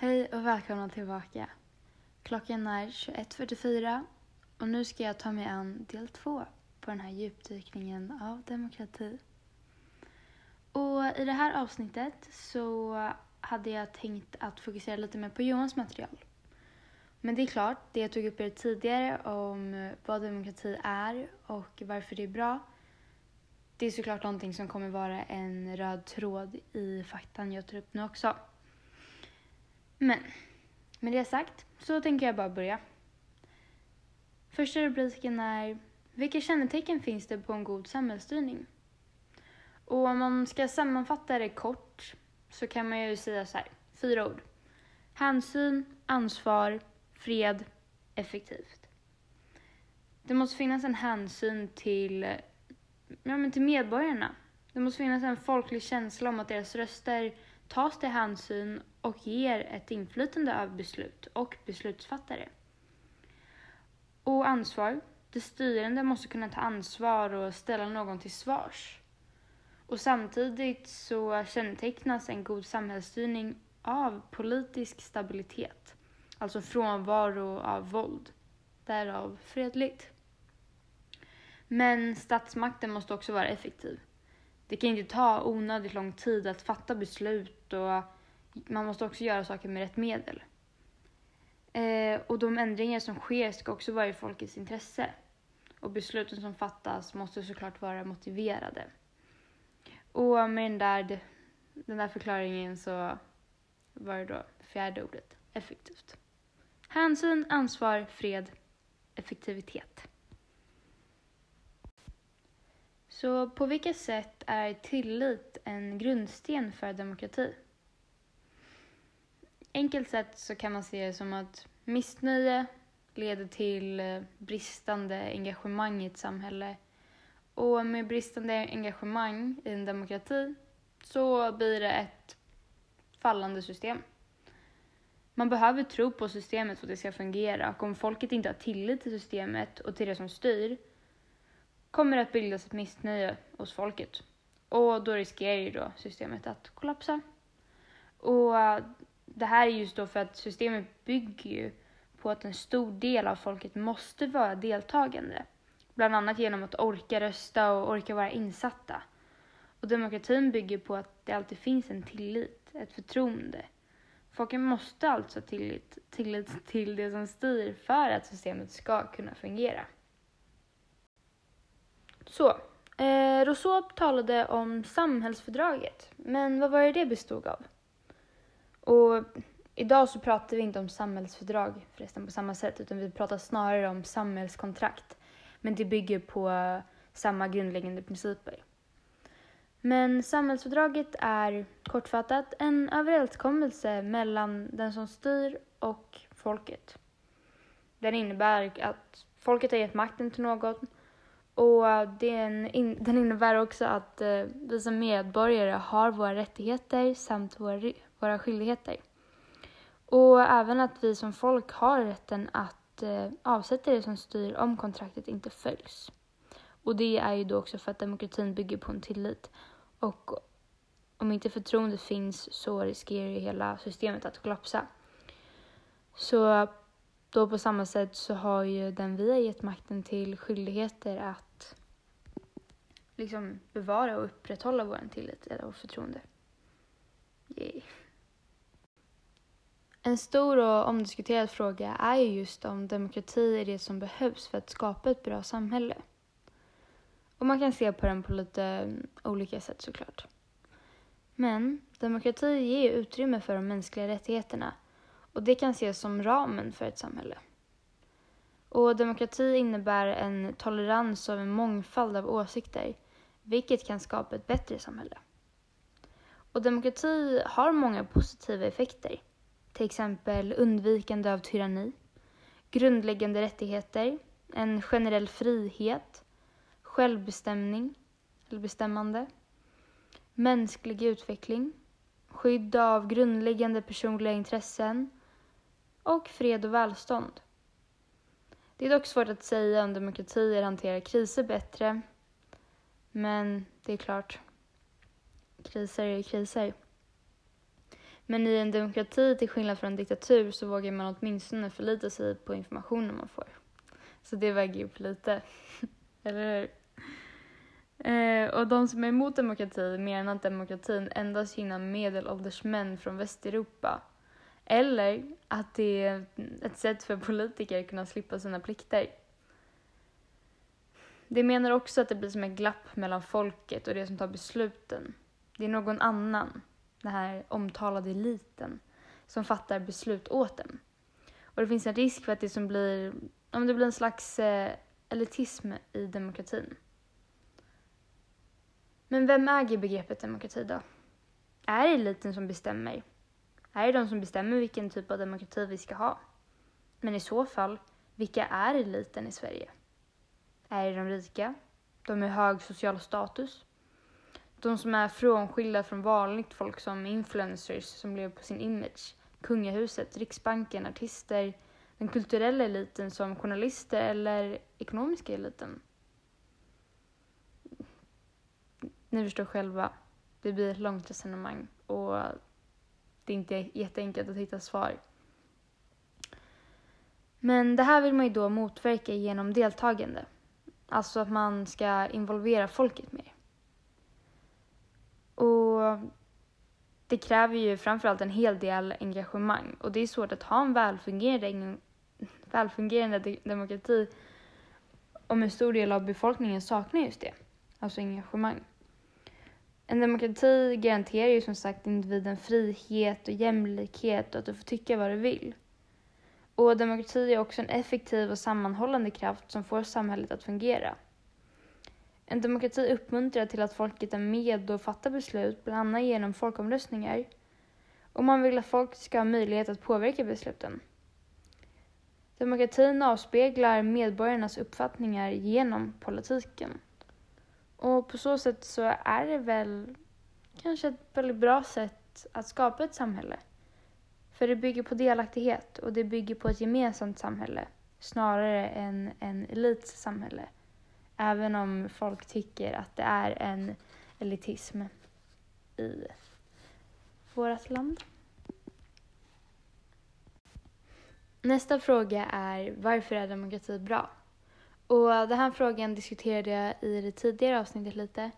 Hej och välkomna tillbaka. Klockan är 21.44 och nu ska jag ta mig an del två på den här djupdykningen av demokrati. Och i det här avsnittet så hade jag tänkt att fokusera lite mer på Johans material. Men det är klart, det jag tog upp er tidigare om vad demokrati är och varför det är bra det är såklart någonting som kommer vara en röd tråd i faktan jag tar upp nu också. Men med det sagt så tänker jag bara börja. Första rubriken är Vilka kännetecken finns det på en god samhällsstyrning? Och om man ska sammanfatta det kort så kan man ju säga så här, fyra ord. Hänsyn, ansvar, fred, effektivt. Det måste finnas en hänsyn till, ja, men till medborgarna. Det måste finnas en folklig känsla om att deras röster tas det hänsyn och ger ett inflytande över beslut och beslutsfattare. Och ansvar. Det styrande måste kunna ta ansvar och ställa någon till svars. Och samtidigt så kännetecknas en god samhällsstyrning av politisk stabilitet, alltså frånvaro av våld, därav fredligt. Men statsmakten måste också vara effektiv. Det kan inte ta onödigt lång tid att fatta beslut och man måste också göra saker med rätt medel. Eh, och de ändringar som sker ska också vara i folkets intresse. Och besluten som fattas måste såklart vara motiverade. Och med den där, den där förklaringen så var det då fjärde ordet, effektivt. Hänsyn, ansvar, fred, effektivitet. Så på vilka sätt är tillit en grundsten för demokrati? Enkelt sett så kan man se det som att missnöje leder till eh, bristande engagemang i ett samhälle. Och med bristande engagemang i en demokrati så blir det ett fallande system. Man behöver tro på systemet för att det ska fungera och om folket inte har tillit till systemet och till det som styr kommer det att bildas ett missnöje hos folket. Och då riskerar ju då systemet att kollapsa. Och eh, det här är just då för att systemet bygger ju på att en stor del av folket måste vara deltagande. Bland annat genom att orka rösta och orka vara insatta. Och demokratin bygger på att det alltid finns en tillit, ett förtroende. Folket måste alltså ha tillit, tillit till det som styr för att systemet ska kunna fungera. Så, eh, Rousseau talade om samhällsfördraget, men vad var det det bestod av? Och idag så pratar vi inte om samhällsfördrag förresten på samma sätt, utan vi pratar snarare om samhällskontrakt. Men det bygger på samma grundläggande principer. Men samhällsfördraget är kortfattat en överenskommelse mellan den som styr och folket. Den innebär att folket har gett makten till någon och den, in, den innebär också att eh, vi som medborgare har våra rättigheter samt våra, våra skyldigheter. Och även att vi som folk har rätten att eh, avsätta det som styr om kontraktet inte följs. Och det är ju då också för att demokratin bygger på en tillit. Och om inte förtroende finns så riskerar ju hela systemet att kollapsa. Så då på samma sätt så har ju den vi har gett makten till skyldigheter att liksom bevara och upprätthålla vår tillit och förtroende. Yay. En stor och omdiskuterad fråga är ju just om demokrati är det som behövs för att skapa ett bra samhälle. Och man kan se på den på lite olika sätt såklart. Men demokrati ger utrymme för de mänskliga rättigheterna och det kan ses som ramen för ett samhälle. Och demokrati innebär en tolerans och en mångfald av åsikter, vilket kan skapa ett bättre samhälle. Och demokrati har många positiva effekter, till exempel undvikande av tyranni, grundläggande rättigheter, en generell frihet, självbestämning, eller bestämmande, mänsklig utveckling, skydd av grundläggande personliga intressen och fred och välstånd. Det är dock svårt att säga om demokratier hanterar kriser bättre, men det är klart, kriser är kriser. Men i en demokrati, till skillnad från en diktatur, så vågar man åtminstone förlita sig på informationen man får. Så det väger upp lite. Eller hur? Eh, och de som är emot demokrati menar att demokratin endast gynnar medelålders män från Västeuropa. Eller att det är ett sätt för politiker att kunna slippa sina plikter. De menar också att det blir som ett glapp mellan folket och det som tar besluten. Det är någon annan, den här omtalade eliten, som fattar beslut åt dem. Och det finns en risk för att det som blir, om det blir en slags eh, elitism i demokratin. Men vem äger begreppet demokrati då? Är det eliten som bestämmer? Är det de som bestämmer vilken typ av demokrati vi ska ha? Men i så fall, vilka är eliten i Sverige? Är det de rika? De med hög social status? De som är frånskilda från vanligt folk som influencers som lever på sin image? Kungahuset, Riksbanken, artister, den kulturella eliten som journalister eller ekonomiska eliten? Ni förstår själva, det blir ett långt resonemang och det är inte jätteenkelt att hitta svar. Men det här vill man ju då motverka genom deltagande. Alltså att man ska involvera folket mer. Och det kräver ju framförallt en hel del engagemang och det är svårt att ha en välfungerande, välfungerande demokrati om en stor del av befolkningen saknar just det, alltså engagemang. En demokrati garanterar ju som sagt individen frihet och jämlikhet och att du får tycka vad du vill. Och demokrati är också en effektiv och sammanhållande kraft som får samhället att fungera. En demokrati uppmuntrar till att folket är med och fattar beslut, bland annat genom folkomröstningar. Och man vill att folk ska ha möjlighet att påverka besluten. Demokratin avspeglar medborgarnas uppfattningar genom politiken. Och på så sätt så är det väl kanske ett väldigt bra sätt att skapa ett samhälle. För det bygger på delaktighet och det bygger på ett gemensamt samhälle snarare än en elits samhälle. Även om folk tycker att det är en elitism i vårt land. Nästa fråga är varför är demokrati bra? Och den här frågan diskuterade jag i det tidigare avsnittet lite.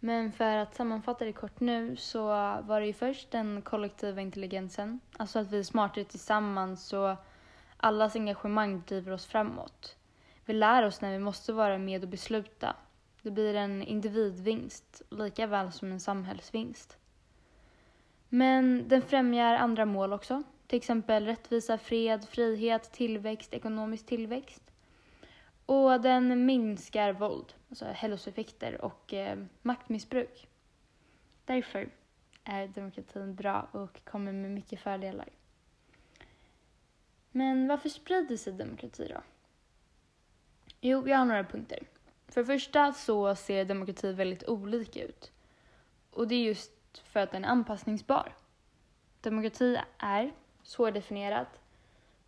Men för att sammanfatta det kort nu så var det ju först den kollektiva intelligensen. Alltså att vi är smartare tillsammans och allas engagemang driver oss framåt. Vi lär oss när vi måste vara med och besluta. Det blir en individvinst lika väl som en samhällsvinst. Men den främjar andra mål också. Till exempel rättvisa, fred, frihet, tillväxt, ekonomisk tillväxt. Och den minskar våld, alltså hälsoeffekter och eh, maktmissbruk. Därför är demokratin bra och kommer med mycket fördelar. Men varför sprider sig demokrati då? Jo, jag har några punkter. För det första så ser demokrati väldigt olika ut. Och det är just för att den är anpassningsbar. Demokrati är svårdefinierat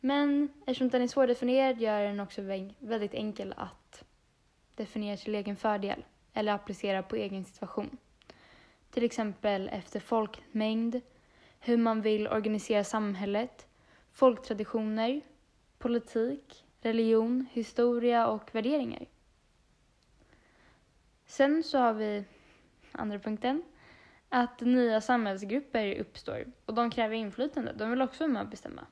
men eftersom den är svårdefinierad gör den också väldigt enkel att definiera till egen fördel eller applicera på egen situation. Till exempel efter folkmängd, hur man vill organisera samhället, folktraditioner, politik, religion, historia och värderingar. Sen så har vi andra punkten, att nya samhällsgrupper uppstår och de kräver inflytande. De vill också vara med och bestämma.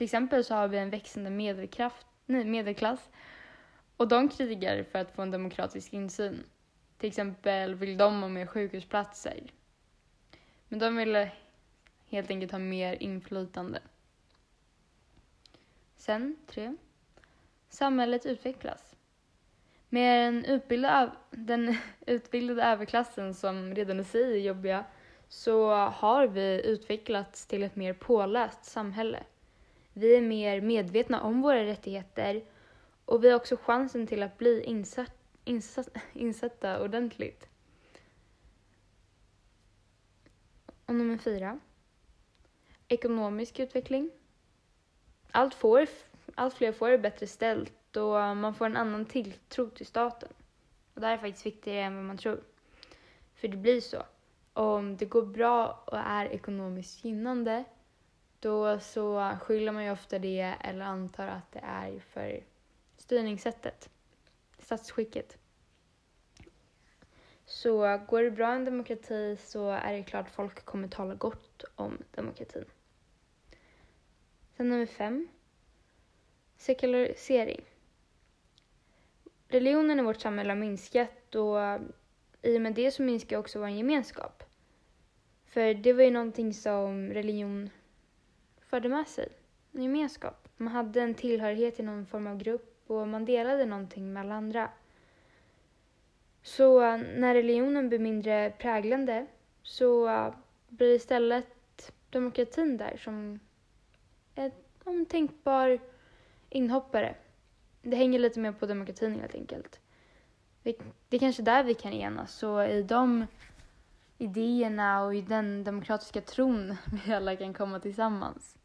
Till exempel så har vi en växande medelkraft, nej, medelklass och de krigar för att få en demokratisk insyn. Till exempel vill de ha mer sjukhusplatser. Men de vill helt enkelt ha mer inflytande. Sen, tre. Samhället utvecklas. Med den utbildade, den utbildade överklassen som redan i sig är jobbiga så har vi utvecklats till ett mer påläst samhälle. Vi är mer medvetna om våra rättigheter och vi har också chansen till att bli insatt, insatt, insatta ordentligt. Och nummer fyra. Ekonomisk utveckling. Allt, får, allt fler får det bättre ställt och man får en annan tilltro till staten. Och det här är faktiskt viktigare än vad man tror. För det blir så. om det går bra och är ekonomiskt gynnande då så skyller man ju ofta det eller antar att det är för styrningssättet, statsskicket. Så går det bra i en demokrati så är det klart att folk kommer tala gott om demokratin. Sen nummer fem. Sekularisering. Religionen i vårt samhälle har minskat och i och med det så minskar också vår gemenskap. För det var ju någonting som religion förde med sig. En gemenskap. Man hade en tillhörighet till någon form av grupp och man delade någonting med alla andra. Så eh, när religionen blir mindre präglande så eh, blir istället demokratin där som en tänkbar inhoppare. Det hänger lite mer på demokratin helt enkelt. Det, det är kanske där vi kan enas. Så i de idéerna och i den demokratiska tron vi alla kan komma tillsammans.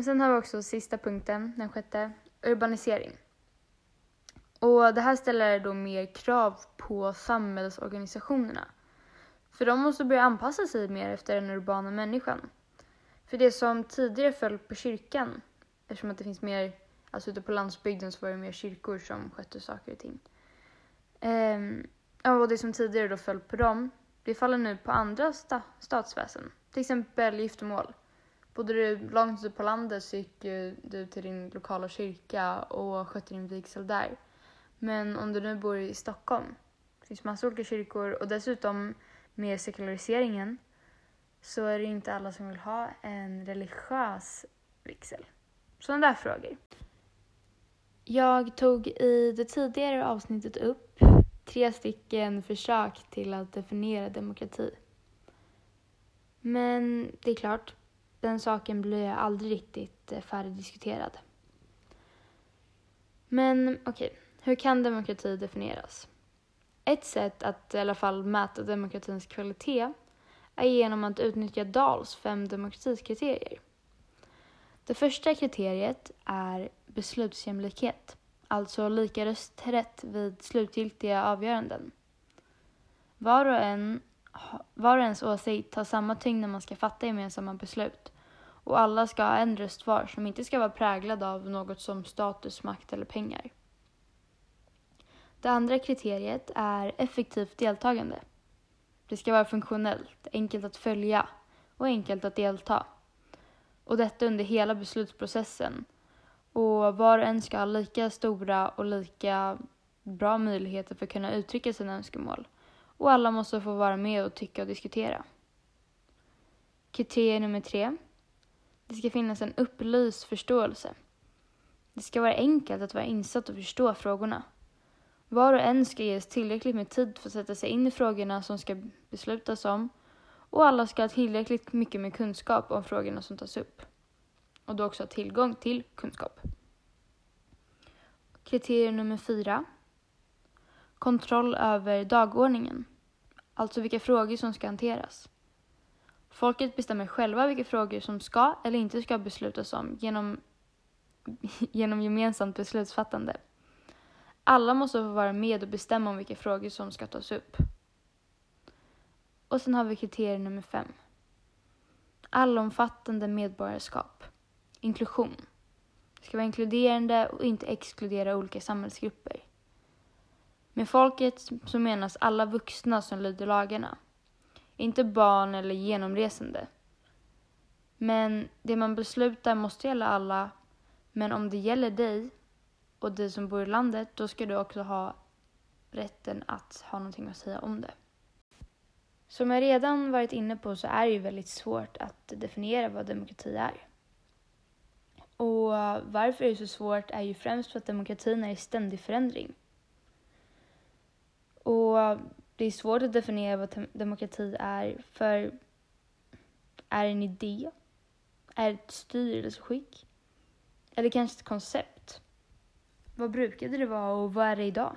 Men sen har vi också sista punkten, den sjätte, urbanisering. Och det här ställer då mer krav på samhällsorganisationerna. För de måste börja anpassa sig mer efter den urbana människan. För det som tidigare föll på kyrkan, eftersom att det finns mer, alltså ute på landsbygden så var det mer kyrkor som skötte saker och ting. Ehm, och det som tidigare då föll på dem, det faller nu på andra sta statsväsen. Till exempel giftermål. Bodde du långt ute på landet så gick du till din lokala kyrka och skötte din vigsel där. Men om du nu bor i Stockholm, det finns massor olika kyrkor och dessutom med sekulariseringen så är det inte alla som vill ha en religiös vigsel. Sådana där frågor. Jag tog i det tidigare avsnittet upp tre stycken försök till att definiera demokrati. Men det är klart, den saken blir aldrig riktigt eh, färdigdiskuterad. Men okej, okay. hur kan demokrati definieras? Ett sätt att i alla fall mäta demokratins kvalitet är genom att utnyttja Dahls fem demokratikriterier. Det första kriteriet är beslutsjämlikhet, alltså lika rösträtt vid slutgiltiga avgöranden. Var och, en, var och ens åsikt har samma tyngd när man ska fatta gemensamma beslut och alla ska ha en röst var som inte ska vara präglad av något som status, makt eller pengar. Det andra kriteriet är effektivt deltagande. Det ska vara funktionellt, enkelt att följa och enkelt att delta. Och detta under hela beslutsprocessen. Och var och en ska ha lika stora och lika bra möjligheter för att kunna uttrycka sina önskemål. Och alla måste få vara med och tycka och diskutera. Kriterie nummer tre. Det ska finnas en upplyst förståelse. Det ska vara enkelt att vara insatt och förstå frågorna. Var och en ska ges tillräckligt med tid för att sätta sig in i frågorna som ska beslutas om och alla ska ha tillräckligt mycket med kunskap om frågorna som tas upp. Och då också ha tillgång till kunskap. Kriterium nummer fyra. Kontroll över dagordningen. Alltså vilka frågor som ska hanteras. Folket bestämmer själva vilka frågor som ska eller inte ska beslutas om genom, genom gemensamt beslutsfattande. Alla måste få vara med och bestämma om vilka frågor som ska tas upp. Och sen har vi kriterie nummer fem. Allomfattande medborgarskap. Inklusion. Det ska vara inkluderande och inte exkludera olika samhällsgrupper. Med folket så menas alla vuxna som lyder lagarna. Inte barn eller genomresande. Men det man beslutar måste gälla alla, men om det gäller dig och du som bor i landet, då ska du också ha rätten att ha någonting att säga om det. Som jag redan varit inne på så är det ju väldigt svårt att definiera vad demokrati är. Och varför det är så svårt är ju främst för att demokratin är i ständig förändring. Och det är svårt att definiera vad demokrati är för är det en idé? Är det ett styrelseskick? Eller kanske ett koncept? Vad brukade det vara och vad är det idag?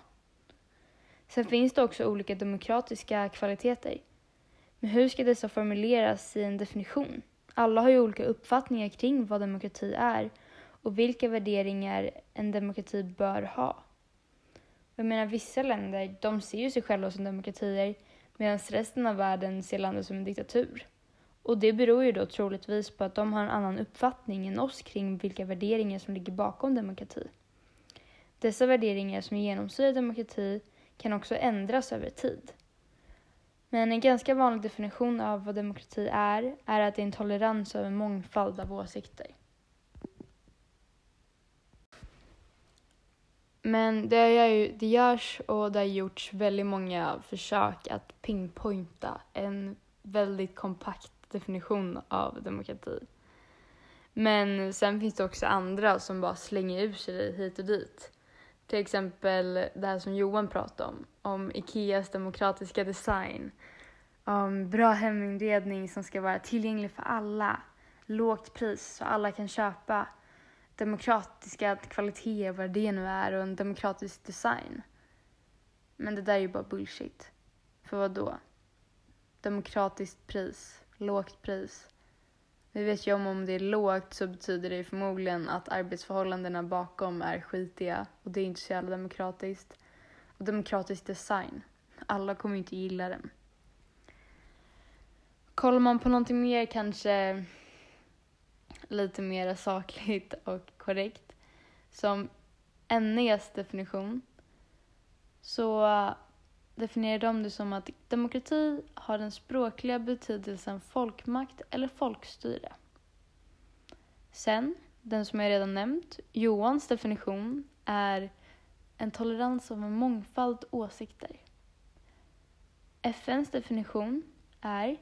Sen finns det också olika demokratiska kvaliteter. Men hur ska dessa formuleras i en definition? Alla har ju olika uppfattningar kring vad demokrati är och vilka värderingar en demokrati bör ha. Jag menar, vissa länder, de ser ju sig själva som demokratier, medan resten av världen ser landet som en diktatur. Och det beror ju då troligtvis på att de har en annan uppfattning än oss kring vilka värderingar som ligger bakom demokrati. Dessa värderingar som genomsyrar demokrati kan också ändras över tid. Men en ganska vanlig definition av vad demokrati är, är att det är en tolerans över en mångfald av åsikter. Men det, är det görs och det har gjorts väldigt många försök att pinpointa en väldigt kompakt definition av demokrati. Men sen finns det också andra som bara slänger ur sig det hit och dit. Till exempel det här som Johan pratade om, om Ikeas demokratiska design, om bra heminredning som ska vara tillgänglig för alla, lågt pris så alla kan köpa, demokratiska kvaliteter, vad det nu är, och en demokratisk design. Men det där är ju bara bullshit. För vad då? Demokratiskt pris, lågt pris. Vi vet ju om om det är lågt så betyder det förmodligen att arbetsförhållandena bakom är skitiga och det är inte så jävla demokratiskt. Och demokratisk design. Alla kommer ju inte gilla den. Kollar man på någonting mer kanske lite mer sakligt och korrekt som NEs definition så definierar de det som att demokrati har den språkliga betydelsen folkmakt eller folkstyre. Sen, den som jag redan nämnt, Johans definition är en tolerans av en mångfald åsikter. FNs definition är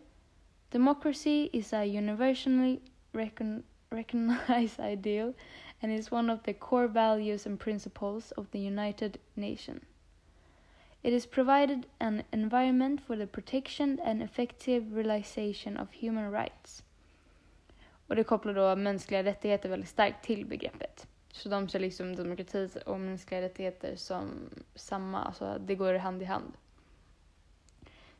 Democracy is a universally recon recognized ideal and is one of the core values and principles of the United Nations. It is provided an environment for the protection and effective realization of human rights. Och det kopplar då mänskliga rättigheter väldigt starkt till begreppet. Så de ser liksom demokrati och mänskliga rättigheter som samma, alltså det går hand i hand.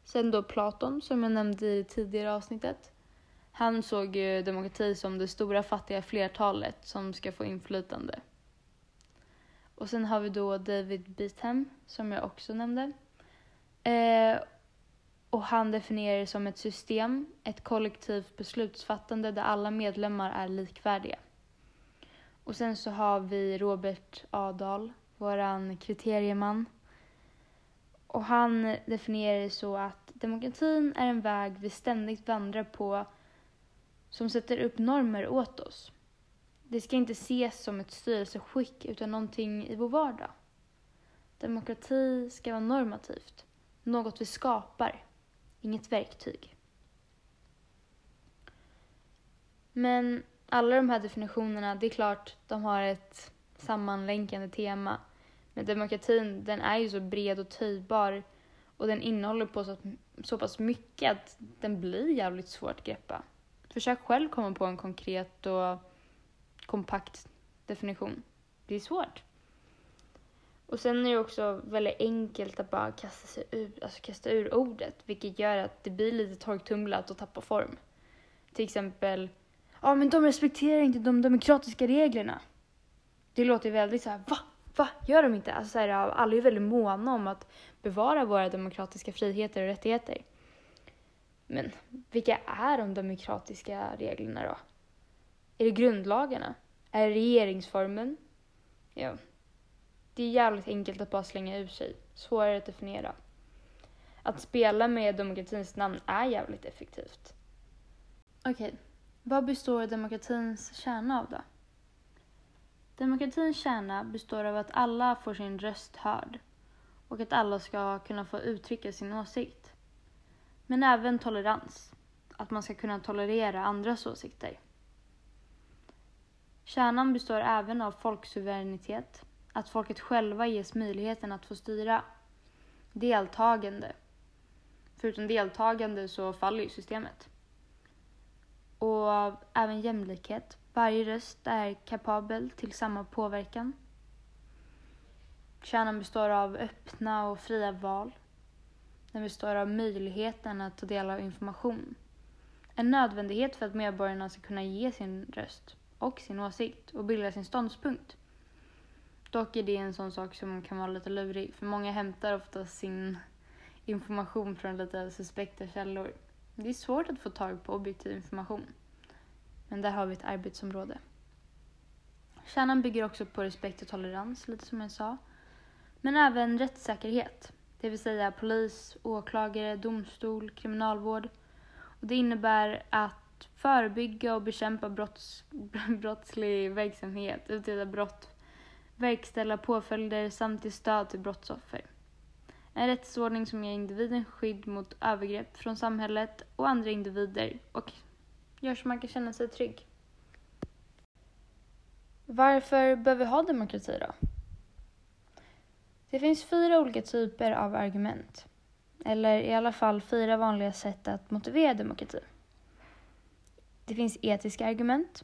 Sen då Platon, som jag nämnde i det tidigare avsnittet. Han såg ju demokrati som det stora fattiga flertalet som ska få inflytande. Och sen har vi då David Beetham, som jag också nämnde. Eh, och han definierar det som ett system, ett kollektivt beslutsfattande där alla medlemmar är likvärdiga. Och sen så har vi Robert Adal, våran kriterieman. Och han definierar det så att demokratin är en väg vi ständigt vandrar på som sätter upp normer åt oss. Det ska inte ses som ett styrelseskick utan någonting i vår vardag. Demokrati ska vara normativt, något vi skapar, inget verktyg. Men alla de här definitionerna, det är klart, de har ett sammanlänkande tema. Men demokratin, den är ju så bred och töjbar och den innehåller på så, så pass mycket att den blir jävligt svår att greppa. Försök själv komma på en konkret och kompakt definition. Det är svårt. Och sen är det också väldigt enkelt att bara kasta, sig ur, alltså kasta ur ordet, vilket gör att det blir lite torktumlat och tappar form. Till exempel, ja men de respekterar inte de demokratiska reglerna. Det låter väldigt så här, va? Va? Gör de inte? Alltså så här, alla är väldigt måna om att bevara våra demokratiska friheter och rättigheter. Men vilka är de demokratiska reglerna då? Är det grundlagarna? Är det regeringsformen? Ja. Det är jävligt enkelt att bara slänga ur sig. Svårare att definiera. Att spela med demokratins namn är jävligt effektivt. Okej, okay. vad består demokratins kärna av då? Demokratins kärna består av att alla får sin röst hörd och att alla ska kunna få uttrycka sin åsikt. Men även tolerans, att man ska kunna tolerera andras åsikter. Kärnan består även av folksuveränitet, att folket själva ges möjligheten att få styra. Deltagande. Förutom deltagande så faller ju systemet. Och även jämlikhet. Varje röst är kapabel till samma påverkan. Kärnan består av öppna och fria val. Den består av möjligheten att ta del av information. En nödvändighet för att medborgarna ska kunna ge sin röst och sin åsikt och bilda sin ståndpunkt. Dock är det en sån sak som kan vara lite lurig, för många hämtar ofta sin information från lite suspekta källor. Det är svårt att få tag på objektiv information. Men där har vi ett arbetsområde. Kärnan bygger också på respekt och tolerans, lite som jag sa. Men även rättssäkerhet, det vill säga polis, åklagare, domstol, kriminalvård. Och det innebär att förebygga och bekämpa brotts, brottslig verksamhet, utreda brott, verkställa påföljder samt ge stöd till brottsoffer. En rättsordning som ger individen skydd mot övergrepp från samhället och andra individer och gör så man kan känna sig trygg. Varför behöver vi ha demokrati då? Det finns fyra olika typer av argument. Eller i alla fall fyra vanliga sätt att motivera demokrati. Det finns etiska argument.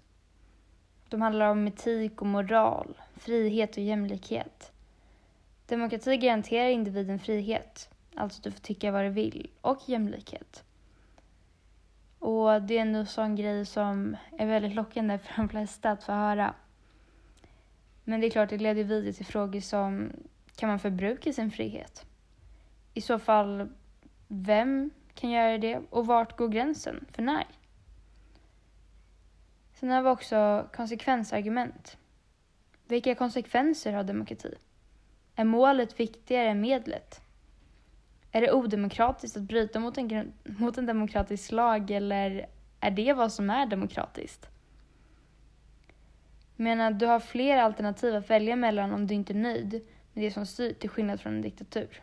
De handlar om etik och moral, frihet och jämlikhet. Demokrati garanterar individen frihet, alltså du får tycka vad du vill, och jämlikhet. Och det är en sån grej som är väldigt lockande för de flesta att få höra. Men det är klart, det leder vidare till frågor som kan man förbruka sin frihet? I så fall, vem kan göra det och vart går gränsen för när? Sen har vi också konsekvensargument. Vilka konsekvenser har demokrati? Är målet viktigare än medlet? Är det odemokratiskt att bryta mot en, mot en demokratisk lag eller är det vad som är demokratiskt? Jag menar, du har flera alternativ att välja mellan om du inte är nöjd med det som styr till skillnad från en diktatur.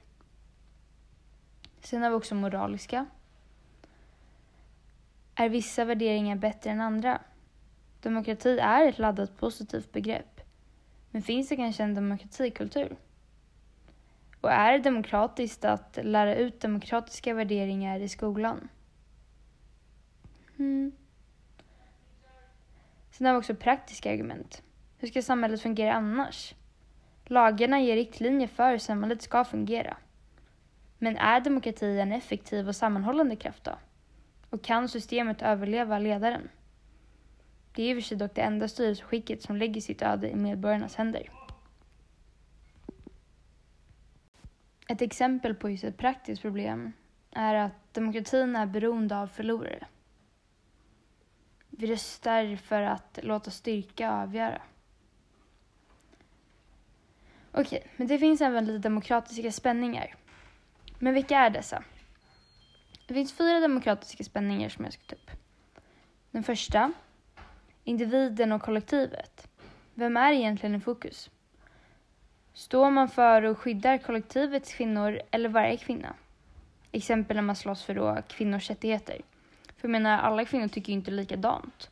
Sen har vi också moraliska. Är vissa värderingar bättre än andra? Demokrati är ett laddat positivt begrepp. Men finns det kanske en demokratikultur? Och är det demokratiskt att lära ut demokratiska värderingar i skolan? Mm. Sen har vi också praktiska argument. Hur ska samhället fungera annars? Lagarna ger riktlinjer för hur samhället ska fungera. Men är demokrati en effektiv och sammanhållande kraft då? Och kan systemet överleva ledaren? Det är i och för sig dock det enda styrelseskicket som lägger sitt öde i medborgarnas händer. Ett exempel på just ett praktiskt problem är att demokratin är beroende av förlorare. Vi röstar för att låta styrka avgöra. Okej, men det finns även lite demokratiska spänningar. Men vilka är dessa? Det finns fyra demokratiska spänningar som jag ska ta upp. Den första, individen och kollektivet. Vem är egentligen i fokus? Står man för och skyddar kollektivets kvinnor eller varje kvinna? Exempel när man slåss för då kvinnors rättigheter. För jag menar, alla kvinnor tycker ju inte likadant.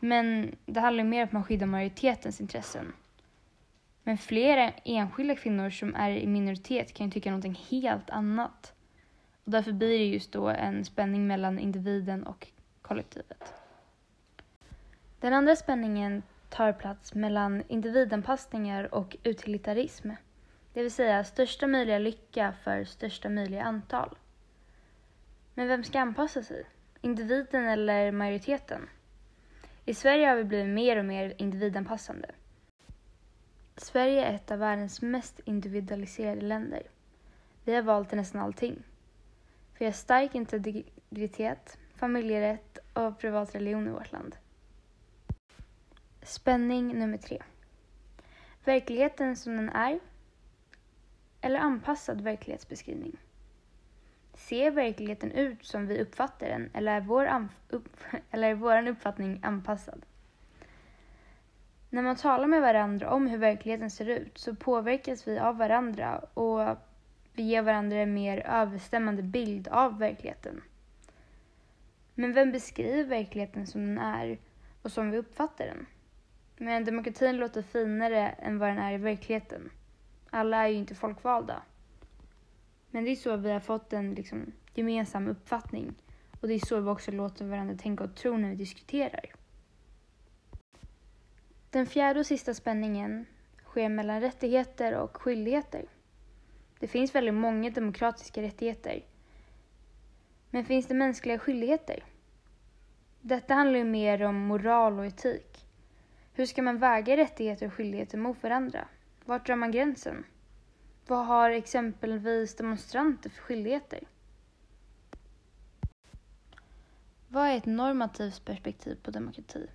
Men det handlar mer om att man skyddar majoritetens intressen. Men flera enskilda kvinnor som är i minoritet kan ju tycka någonting helt annat. Och därför blir det just då en spänning mellan individen och kollektivet. Den andra spänningen tar plats mellan individanpassningar och utilitarism. Det vill säga största möjliga lycka för största möjliga antal. Men vem ska anpassa sig? Individen eller majoriteten? I Sverige har vi blivit mer och mer individanpassande. Sverige är ett av världens mest individualiserade länder. Vi har valt till nästan allting. Vi har stark integritet, familjerätt och privat religion i vårt land. Spänning nummer tre. Verkligheten som den är eller anpassad verklighetsbeskrivning. Ser verkligheten ut som vi uppfattar den eller är vår, upp eller är vår uppfattning anpassad? När man talar med varandra om hur verkligheten ser ut så påverkas vi av varandra och vi ger varandra en mer överstämmande bild av verkligheten. Men vem beskriver verkligheten som den är och som vi uppfattar den? Men demokratin låter finare än vad den är i verkligheten. Alla är ju inte folkvalda. Men det är så vi har fått en liksom, gemensam uppfattning. Och det är så vi också låter varandra tänka och tro när vi diskuterar. Den fjärde och sista spänningen sker mellan rättigheter och skyldigheter. Det finns väldigt många demokratiska rättigheter. Men finns det mänskliga skyldigheter? Detta handlar ju mer om moral och etik. Hur ska man väga rättigheter och skyldigheter mot varandra? Vart drar man gränsen? Vad har exempelvis demonstranter för skyldigheter? Vad är ett normativt perspektiv på demokrati?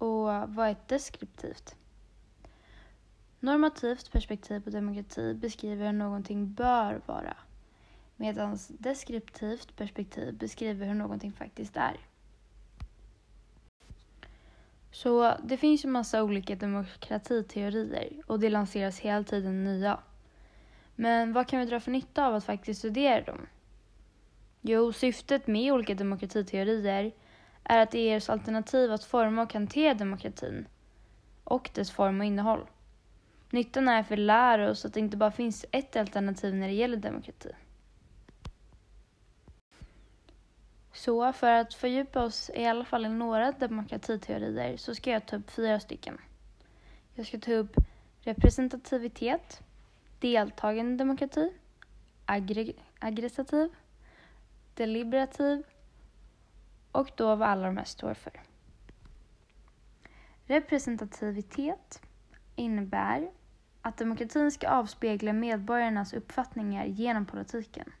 Och vad är ett deskriptivt? Normativt perspektiv på demokrati beskriver hur någonting bör vara medan deskriptivt perspektiv beskriver hur någonting faktiskt är. Så det finns ju massa olika demokratiteorier och det lanseras hela tiden nya. Men vad kan vi dra för nytta av att faktiskt studera dem? Jo, syftet med olika demokratiteorier är att det ger oss alternativ att forma och hantera demokratin och dess form och innehåll. Nyttan är för att lära oss att det inte bara finns ett alternativ när det gäller demokrati. Så för att fördjupa oss i alla fall i några demokratiteorier så ska jag ta upp fyra stycken. Jag ska ta upp representativitet, deltagande demokrati, aggressiv, deliberativ och då vad alla de här står för. Representativitet innebär att demokratin ska avspegla medborgarnas uppfattningar genom politiken.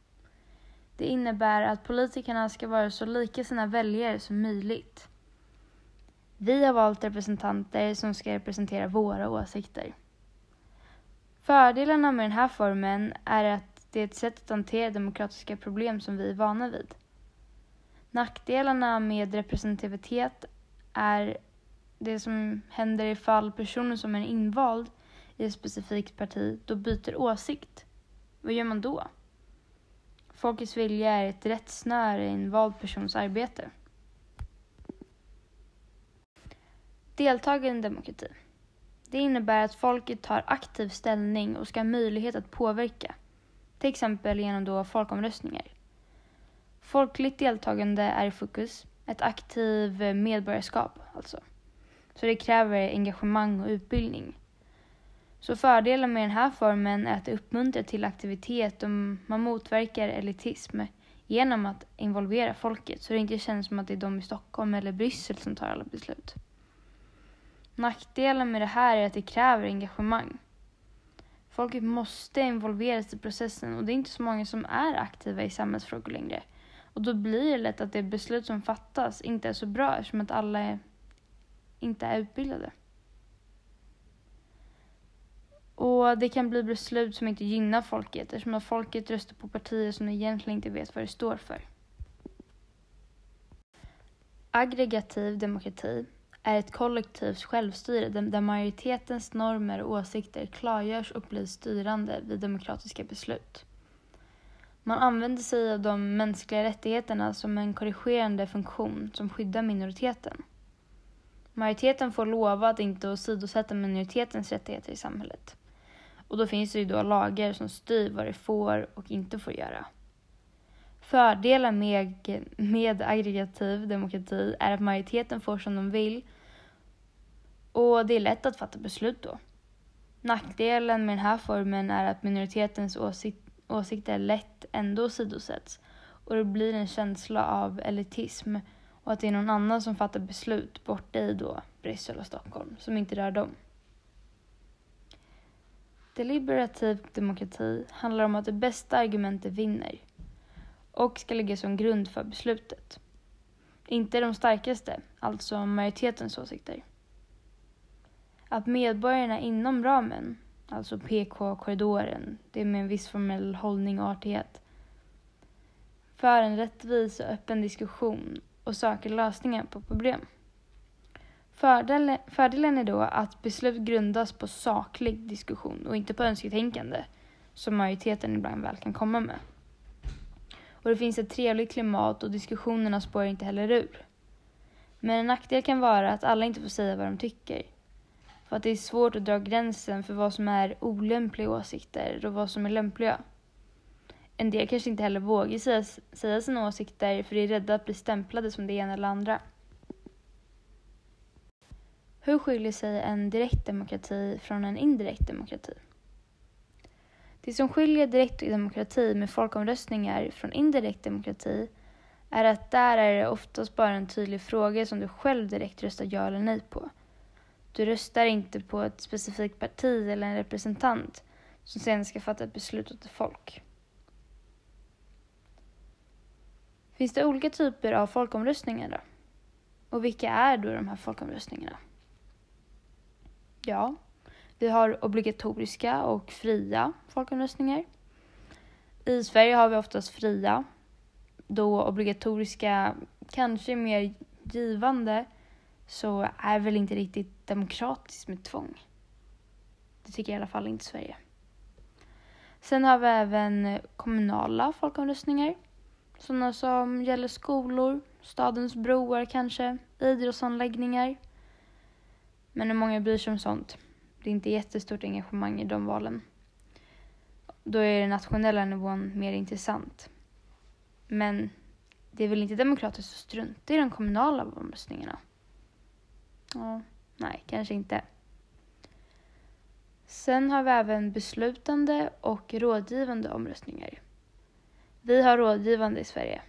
Det innebär att politikerna ska vara så lika sina väljare som möjligt. Vi har valt representanter som ska representera våra åsikter. Fördelarna med den här formen är att det är ett sätt att hantera demokratiska problem som vi är vana vid. Nackdelarna med representativitet är det som händer ifall personen som är invald i ett specifikt parti då byter åsikt. Vad gör man då? Folkets vilja är ett rättsnöre i en vald persons arbete. Deltagande demokrati. Det innebär att folket tar aktiv ställning och ska ha möjlighet att påverka, till exempel genom då folkomröstningar. Folkligt deltagande är i fokus, ett aktivt medborgarskap alltså. Så det kräver engagemang och utbildning. Så fördelen med den här formen är att det uppmuntrar till aktivitet och man motverkar elitism genom att involvera folket så det inte känns som att det är de i Stockholm eller Bryssel som tar alla beslut. Nackdelen med det här är att det kräver engagemang. Folket måste involveras i processen och det är inte så många som är aktiva i samhällsfrågor längre. Och då blir det lätt att det beslut som fattas inte är så bra eftersom att alla är, inte är utbildade. Och det kan bli beslut som inte gynnar folket eftersom att folket röstar på partier som egentligen inte vet vad det står för. Aggregativ demokrati är ett kollektivt självstyre där majoritetens normer och åsikter klargörs och blir styrande vid demokratiska beslut. Man använder sig av de mänskliga rättigheterna som en korrigerande funktion som skyddar minoriteten. Majoriteten får lova att inte åsidosätta minoritetens rättigheter i samhället. Och då finns det ju då lagar som styr vad det får och inte får göra. Fördelen med, med aggregativ demokrati är att majoriteten får som de vill och det är lätt att fatta beslut då. Nackdelen med den här formen är att minoritetens åsikt, åsikter lätt ändå sidosätts och det blir en känsla av elitism och att det är någon annan som fattar beslut borta i då Bryssel och Stockholm som inte rör dem. Deliberativ demokrati handlar om att det bästa argumentet vinner och ska ligga som grund för beslutet. Inte de starkaste, alltså majoritetens åsikter. Att medborgarna inom ramen, alltså PK-korridoren, det är med en viss formell hållning och artighet, för en rättvis och öppen diskussion och söker lösningar på problem. Fördelen, fördelen är då att beslut grundas på saklig diskussion och inte på önsketänkande, som majoriteten ibland väl kan komma med. Och det finns ett trevligt klimat och diskussionerna spårar inte heller ur. Men en nackdel kan vara att alla inte får säga vad de tycker. För att det är svårt att dra gränsen för vad som är olämpliga åsikter och vad som är lämpliga. En del kanske inte heller vågar säga, säga sina åsikter för de är rädda att bli stämplade som det ena eller andra. Hur skiljer sig en direkt demokrati från en indirekt demokrati? Det som skiljer direkt demokrati med folkomröstningar från indirekt demokrati är att där är det oftast bara en tydlig fråga som du själv direkt röstar ja eller nej på. Du röstar inte på ett specifikt parti eller en representant som sen ska fatta ett beslut åt ett folk. Finns det olika typer av folkomröstningar då? Och vilka är då de här folkomröstningarna? Ja, vi har obligatoriska och fria folkomröstningar. I Sverige har vi oftast fria, då obligatoriska kanske är mer givande så är väl inte riktigt demokratiskt med tvång. Det tycker i alla fall inte Sverige. Sen har vi även kommunala folkomröstningar. Sådana som gäller skolor, stadens broar kanske, idrottsanläggningar. Men hur många bryr sig om sånt? Det är inte jättestort engagemang i de valen. Då är den nationella nivån mer intressant. Men det är väl inte demokratiskt att strunta i de kommunala omröstningarna? Ja, nej, kanske inte. Sen har vi även beslutande och rådgivande omröstningar. Vi har rådgivande i Sverige.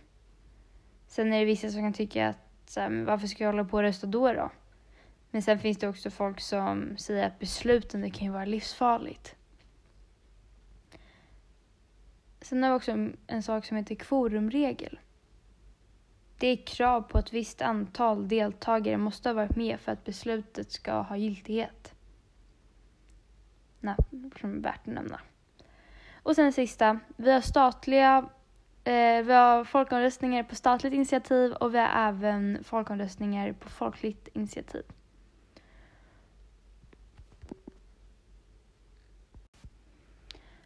Sen är det vissa som kan tycka att här, varför ska jag hålla på och rösta då då? Men sen finns det också folk som säger att beslutande kan ju vara livsfarligt. Sen har vi också en sak som heter kvorumregel. Det är krav på att ett visst antal deltagare måste ha varit med för att beslutet ska ha giltighet. Nej, som är värt att nämna. Och sen sista, vi har statliga eh, vi har folkomröstningar på statligt initiativ och vi har även folkomröstningar på folkligt initiativ.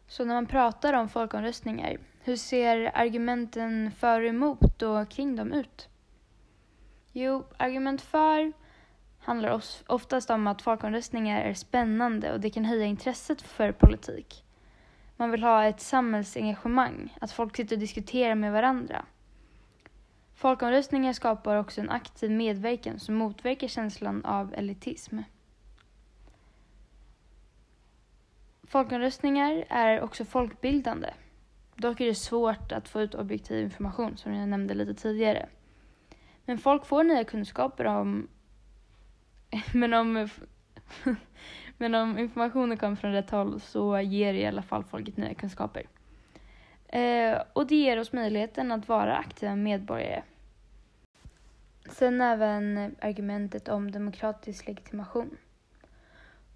Så när man pratar om folkomröstningar, hur ser argumenten för och emot och kring dem ut? Jo, argument för handlar oftast om att folkomröstningar är spännande och det kan höja intresset för politik. Man vill ha ett samhällsengagemang, att folk sitter och diskuterar med varandra. Folkomröstningar skapar också en aktiv medverkan som motverkar känslan av elitism. Folkomröstningar är också folkbildande. Dock är det svårt att få ut objektiv information, som jag nämnde lite tidigare. Men folk får nya kunskaper om... men, om men om informationen kommer från rätt håll så ger det i alla fall folket nya kunskaper. Eh, och det ger oss möjligheten att vara aktiva medborgare. Sen även argumentet om demokratisk legitimation.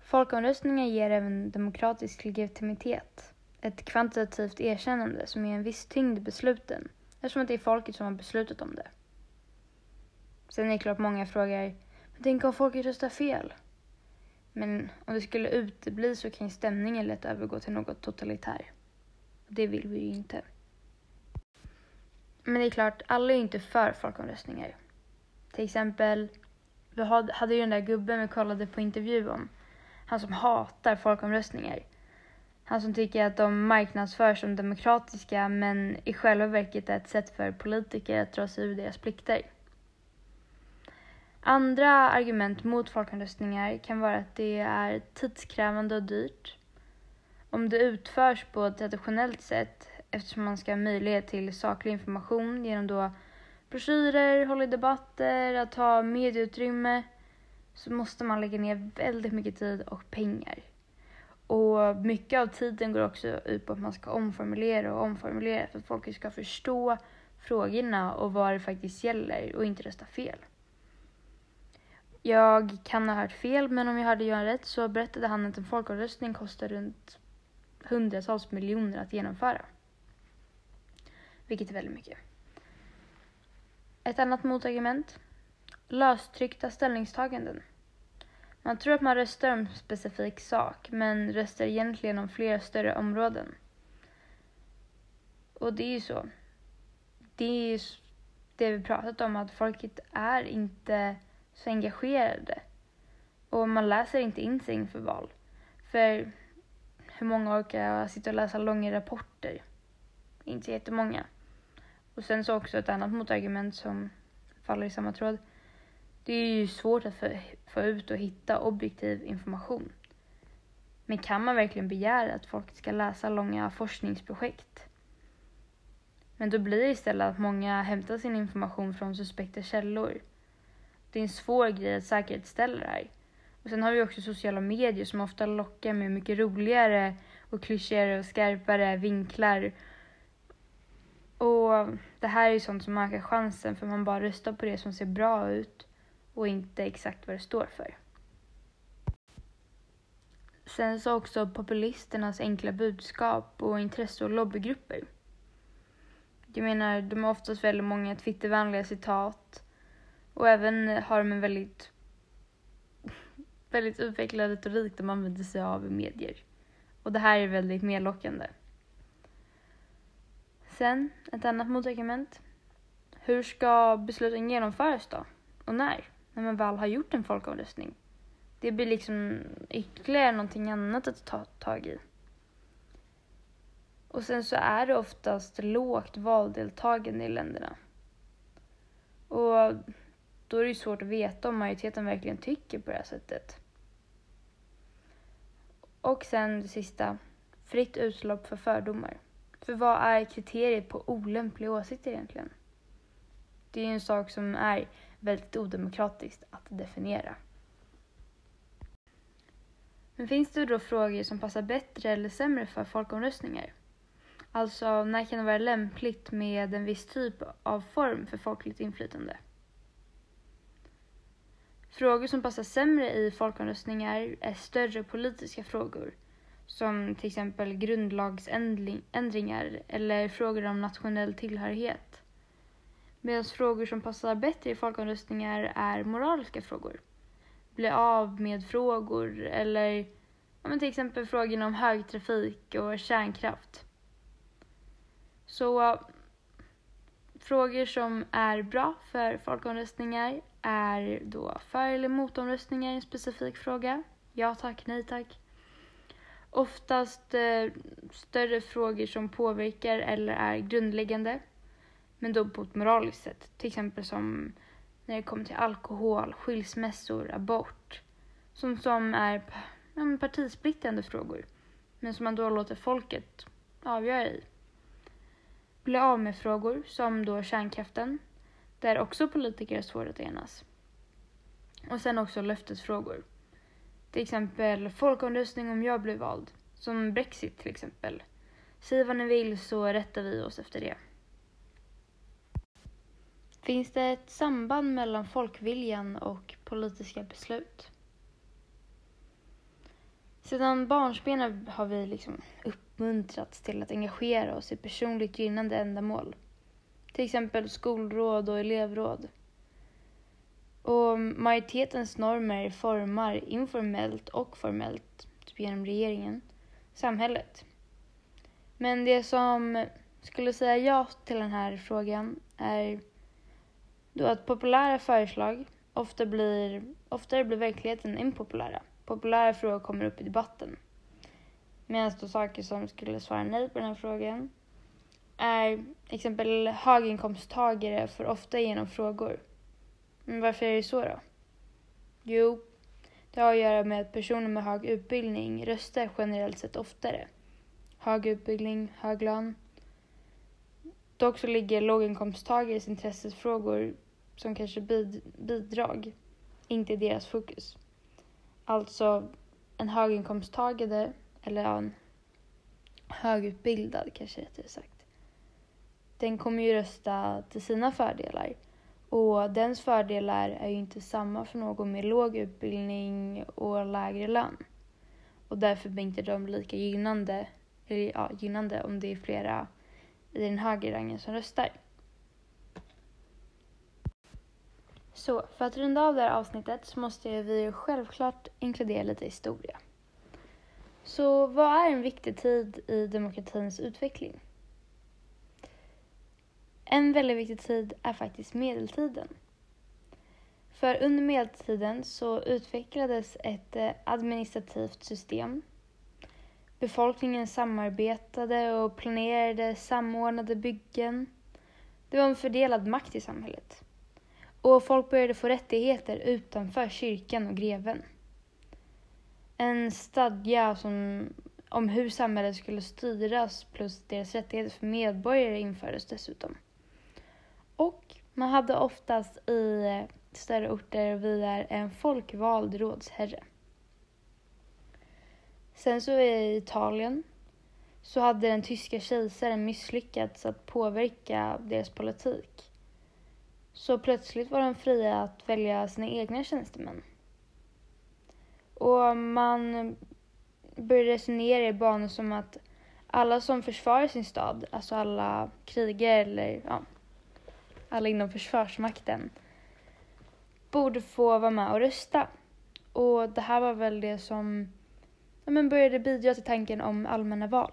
Folkomröstningar ger även demokratisk legitimitet, ett kvantitativt erkännande som ger en viss tyngd i besluten, eftersom det är folket som har beslutat om det. Sen är det klart många frågar, men tänk om folket röstar fel? Men om det skulle utebli så kan stämningen lätt övergå till något totalitär. Det vill vi ju inte. Men det är klart, alla är ju inte för folkomröstningar. Till exempel, vi hade ju den där gubben vi kollade på intervju om han som hatar folkomröstningar. Han som tycker att de marknadsförs som demokratiska men i själva verket är ett sätt för politiker att dra sig ur deras plikter. Andra argument mot folkomröstningar kan vara att det är tidskrävande och dyrt. Om det utförs på ett traditionellt sätt eftersom man ska ha möjlighet till saklig information genom då broschyrer, hålla debatter, att ha medieutrymme så måste man lägga ner väldigt mycket tid och pengar. Och mycket av tiden går också ut på att man ska omformulera och omformulera för att folk ska förstå frågorna och vad det faktiskt gäller och inte rösta fel. Jag kan ha hört fel, men om jag hörde Johan rätt så berättade han att en folkomröstning kostar runt hundratals miljoner att genomföra. Vilket är väldigt mycket. Ett annat motargument. Löstryckta ställningstaganden. Man tror att man röstar om en specifik sak, men röstar egentligen om flera större områden. Och det är ju så. Det är ju det vi pratat om, att folket är inte så engagerade. Och man läser inte in sig inför val. För hur många orkar sitta och läsa långa rapporter? Inte jättemånga. Och sen så också ett annat motargument som faller i samma tråd. Det är ju svårt att få ut och hitta objektiv information. Men kan man verkligen begära att folk ska läsa långa forskningsprojekt? Men då blir det istället att många hämtar sin information från suspekta källor. Det är en svår grej att säkerhetsställa det här. Och sen har vi också sociala medier som ofta lockar med mycket roligare och klyschigare och skarpare vinklar. Och det här är ju sånt som ökar chansen för man bara röstar på det som ser bra ut och inte exakt vad det står för. Sen så också populisternas enkla budskap och intresse och lobbygrupper. Jag menar, de har oftast väldigt många Twittervänliga citat och även har de en väldigt, väldigt utvecklad retorik de använder sig av i medier. Och det här är väldigt medlockande. Sen, ett annat motargument. Hur ska besluten genomföras då? Och när? När man väl har gjort en folkomröstning. Det blir liksom ytterligare någonting annat att ta tag i. Och sen så är det oftast lågt valdeltagande i länderna. Och då är det ju svårt att veta om majoriteten verkligen tycker på det här sättet. Och sen det sista, fritt utlopp för fördomar. För vad är kriteriet på olämpliga åsikter egentligen? Det är ju en sak som är väldigt odemokratiskt att definiera. Men finns det då frågor som passar bättre eller sämre för folkomröstningar? Alltså, när kan det vara lämpligt med en viss typ av form för folkligt inflytande? Frågor som passar sämre i folkomröstningar är större politiska frågor, som till exempel grundlagsändringar eller frågor om nationell tillhörighet. Medan frågor som passar bättre i folkomröstningar är moraliska frågor. Bli av med frågor eller ja, men till exempel frågorna om högtrafik och kärnkraft. Så frågor som är bra för folkomröstningar är då för eller motomröstningar i en specifik fråga. Ja tack, nej tack. Oftast eh, större frågor som påverkar eller är grundläggande. Men då på ett moraliskt sätt. Till exempel som när det kommer till alkohol, skilsmässor, abort. Som, som är ja, partisplittrande frågor. Men som man då låter folket avgöra i. Bli av med frågor som då kärnkraften. Där också politiker har svårt att enas. Och sen också löftesfrågor. Till exempel folkomröstning om jag blir vald. Som Brexit till exempel. Säg vad ni vill så rättar vi oss efter det. Finns det ett samband mellan folkviljan och politiska beslut? Sedan barnsben har vi liksom uppmuntrats till att engagera oss i personligt gynnande ändamål. Till exempel skolråd och elevråd. Och majoritetens normer formar informellt och formellt, typ genom regeringen, samhället. Men det som skulle säga ja till den här frågan är då att populära förslag ofta blir, oftare blir verkligheten impopulära. Populära frågor kommer upp i debatten. Medan då saker som skulle svara nej på den här frågan är exempel höginkomsttagare får ofta igenom frågor. Men varför är det så då? Jo, det har att göra med att personer med hög utbildning röstar generellt sett oftare. Hög utbildning, hög lön. Dock så ligger låginkomsttagares intressefrågor som kanske bid bidrag inte är deras fokus. Alltså en höginkomsttagare, eller en högutbildad kanske rättare sagt. Den kommer ju rösta till sina fördelar. Och dens fördelar är ju inte samma för någon med låg utbildning och lägre lön. Och därför blir inte de lika gynnande, eller ja, gynnande om det är flera i den högre rangen som röstar. Så för att runda av det här avsnittet så måste vi självklart inkludera lite historia. Så vad är en viktig tid i demokratins utveckling? En väldigt viktig tid är faktiskt medeltiden. För under medeltiden så utvecklades ett eh, administrativt system. Befolkningen samarbetade och planerade samordnade byggen. Det var en fördelad makt i samhället. Och folk började få rättigheter utanför kyrkan och greven. En stadga som, om hur samhället skulle styras plus deras rättigheter för medborgare infördes dessutom. Och man hade oftast i större orter och byar en folkvald rådsherre. Sen så i Italien så hade den tyska kejsaren misslyckats att påverka deras politik. Så plötsligt var de fria att välja sina egna tjänstemän. Och man började resonera i banor som att alla som försvarar sin stad, alltså alla krigare eller ja, alla inom försvarsmakten, borde få vara med och rösta. Och det här var väl det som ja, men började bidra till tanken om allmänna val.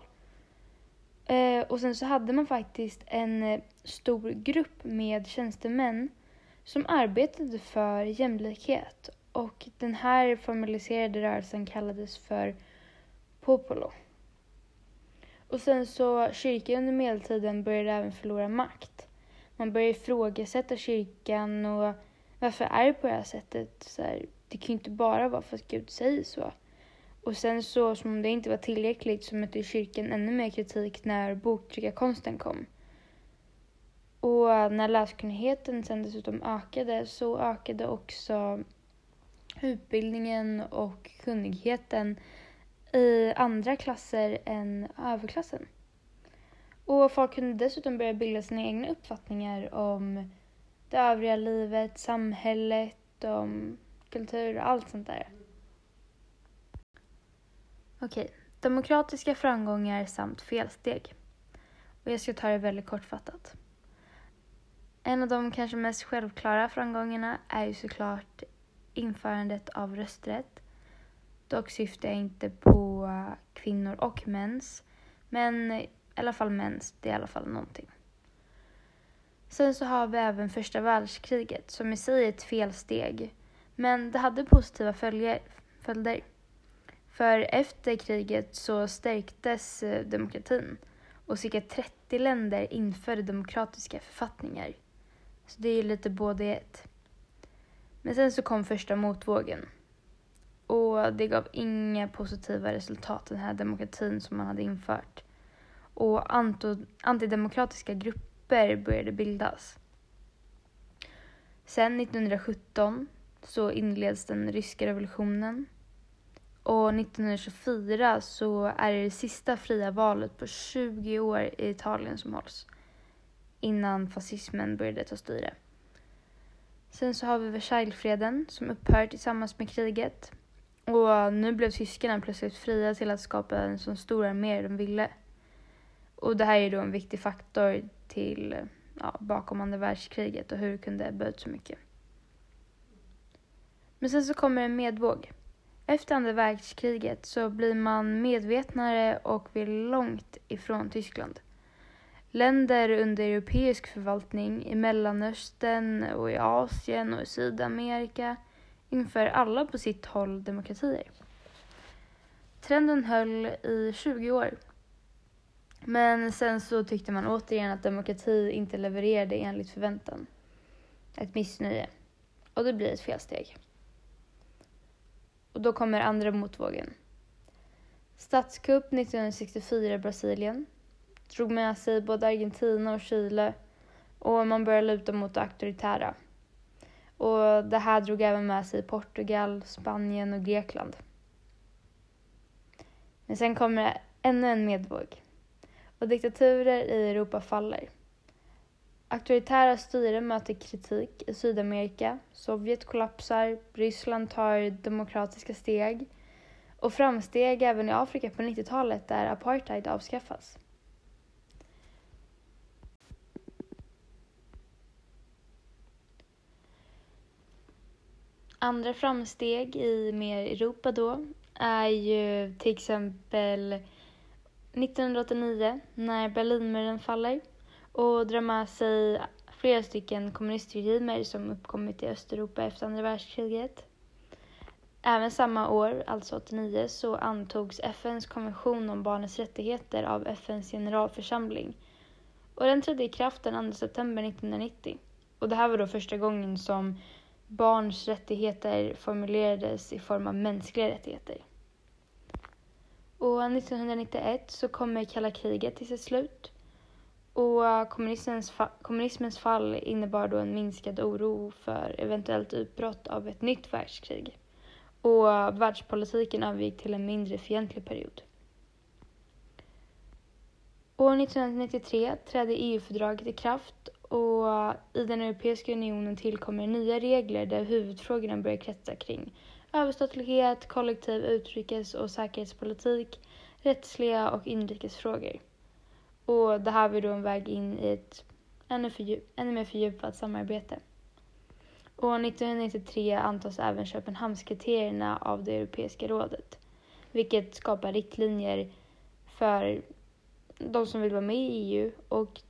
Eh, och sen så hade man faktiskt en eh, stor grupp med tjänstemän som arbetade för jämlikhet och den här formaliserade rörelsen kallades för Popolo. Och sen så kyrkan under medeltiden började även förlora makt. Man började ifrågasätta kyrkan och varför är det på det här sättet? Så här, det kan ju inte bara vara för att Gud säger så. Och sen så, som om det inte var tillräckligt, så mötte kyrkan ännu mer kritik när boktryckarkonsten kom. Och när läskunnigheten sen dessutom ökade så ökade också utbildningen och kunnigheten i andra klasser än överklassen. Och folk kunde dessutom börja bilda sina egna uppfattningar om det övriga livet, samhället, om kultur och allt sånt där. Okej, demokratiska framgångar samt felsteg. Och jag ska ta det väldigt kortfattat. En av de kanske mest självklara framgångarna är ju såklart införandet av rösträtt. Dock syftar jag inte på eh, kvinnor och mäns, men i alla fall mäns, det är i alla fall någonting. Sen så har vi även första världskriget som i sig är ett felsteg, men det hade positiva följer, följder. För efter kriget så stärktes eh, demokratin och cirka 30 länder införde demokratiska författningar. Så det är lite både ett. Men sen så kom första motvågen. Och det gav inga positiva resultat, den här demokratin som man hade infört. Och antidemokratiska grupper började bildas. Sen 1917 så inleds den ryska revolutionen och 1924 så är det det sista fria valet på 20 år i Italien som hålls. Innan fascismen började ta styre. Sen så har vi Versaillesfreden som upphör tillsammans med kriget. Och nu blev tyskarna plötsligt fria till att skapa en så stor armé de ville. Och det här är då en viktig faktor till ja, bakom andra världskriget och hur det kunde ebba ut så mycket. Men sen så kommer en medvåg. Efter andra världskriget så blir man medvetnare och vill långt ifrån Tyskland. Länder under europeisk förvaltning i Mellanöstern och i Asien och i Sydamerika inför alla på sitt håll demokratier. Trenden höll i 20 år. Men sen så tyckte man återigen att demokrati inte levererade enligt förväntan. Ett missnöje. Och det blir ett felsteg. Och då kommer andra motvågen. Statskupp 1964 i Brasilien drog med sig både Argentina och Chile och man började luta mot det auktoritära. Och det här drog även med sig Portugal, Spanien och Grekland. Men sen kommer ännu en medvåg och diktaturer i Europa faller. Auktoritära styren möter kritik i Sydamerika, Sovjet kollapsar, Ryssland tar demokratiska steg och framsteg även i Afrika på 90-talet där apartheid avskaffas. Andra framsteg i mer Europa då är ju till exempel 1989 när Berlinmuren faller och drar med sig flera stycken kommunistregimer som uppkommit i Östeuropa efter andra världskriget. Även samma år, alltså 89, så antogs FNs konvention om barnets rättigheter av FNs generalförsamling. Och den trädde i kraft den 2 september 1990. Och det här var då första gången som barns rättigheter formulerades i form av mänskliga rättigheter. Och 1991 så kommer kalla kriget till sitt slut och kommunismens, fa kommunismens fall innebar då en minskad oro för eventuellt utbrott av ett nytt världskrig. Och världspolitiken övergick till en mindre fientlig period. År 1993 trädde EU-fördraget i kraft och i den Europeiska unionen tillkommer nya regler där huvudfrågorna börjar kretsa kring överstatlighet, kollektiv utrikes och säkerhetspolitik, rättsliga och inrikesfrågor. Och det här blir då en väg in i ett ännu, fördjup, ännu mer fördjupat samarbete. År 1993 antas även Köpenhamnskriterierna av det Europeiska rådet, vilket skapar riktlinjer för de som vill vara med i EU och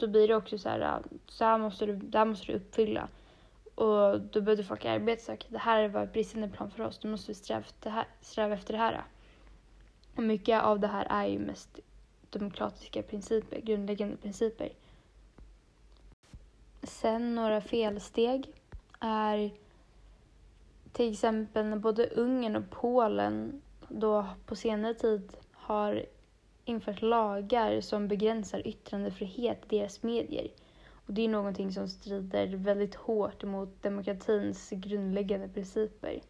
då blir det också så här, äh, så här måste du, det här måste du uppfylla. Och då började folk arbeta så det här var ett bristande plan för oss, då måste vi sträva efter det här. Sträva efter det här. Och mycket av det här är ju mest demokratiska principer, grundläggande principer. Sen några felsteg är till exempel när både Ungern och Polen då på senare tid har infört lagar som begränsar yttrandefrihet i deras medier. Och det är någonting som strider väldigt hårt mot demokratins grundläggande principer.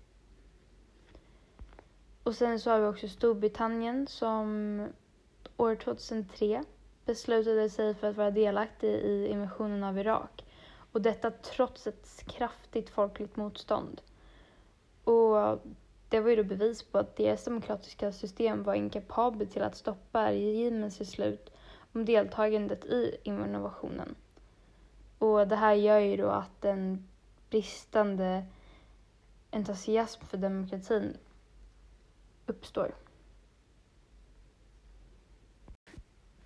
Och sen så har vi också Storbritannien som år 2003 beslutade sig för att vara delaktig i invasionen av Irak. Och detta trots ett kraftigt folkligt motstånd. Och det var ju då bevis på att deras demokratiska system var inkapabelt till att stoppa regimens beslut om deltagandet i innovationen. Och det här gör ju då att en bristande entusiasm för demokratin uppstår.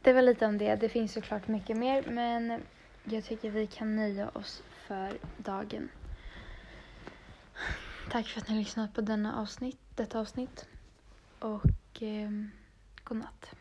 Det var lite om det. Det finns såklart mycket mer men jag tycker vi kan nöja oss för dagen. Tack för att ni har lyssnat på denna avsnitt, detta avsnitt och eh, godnatt.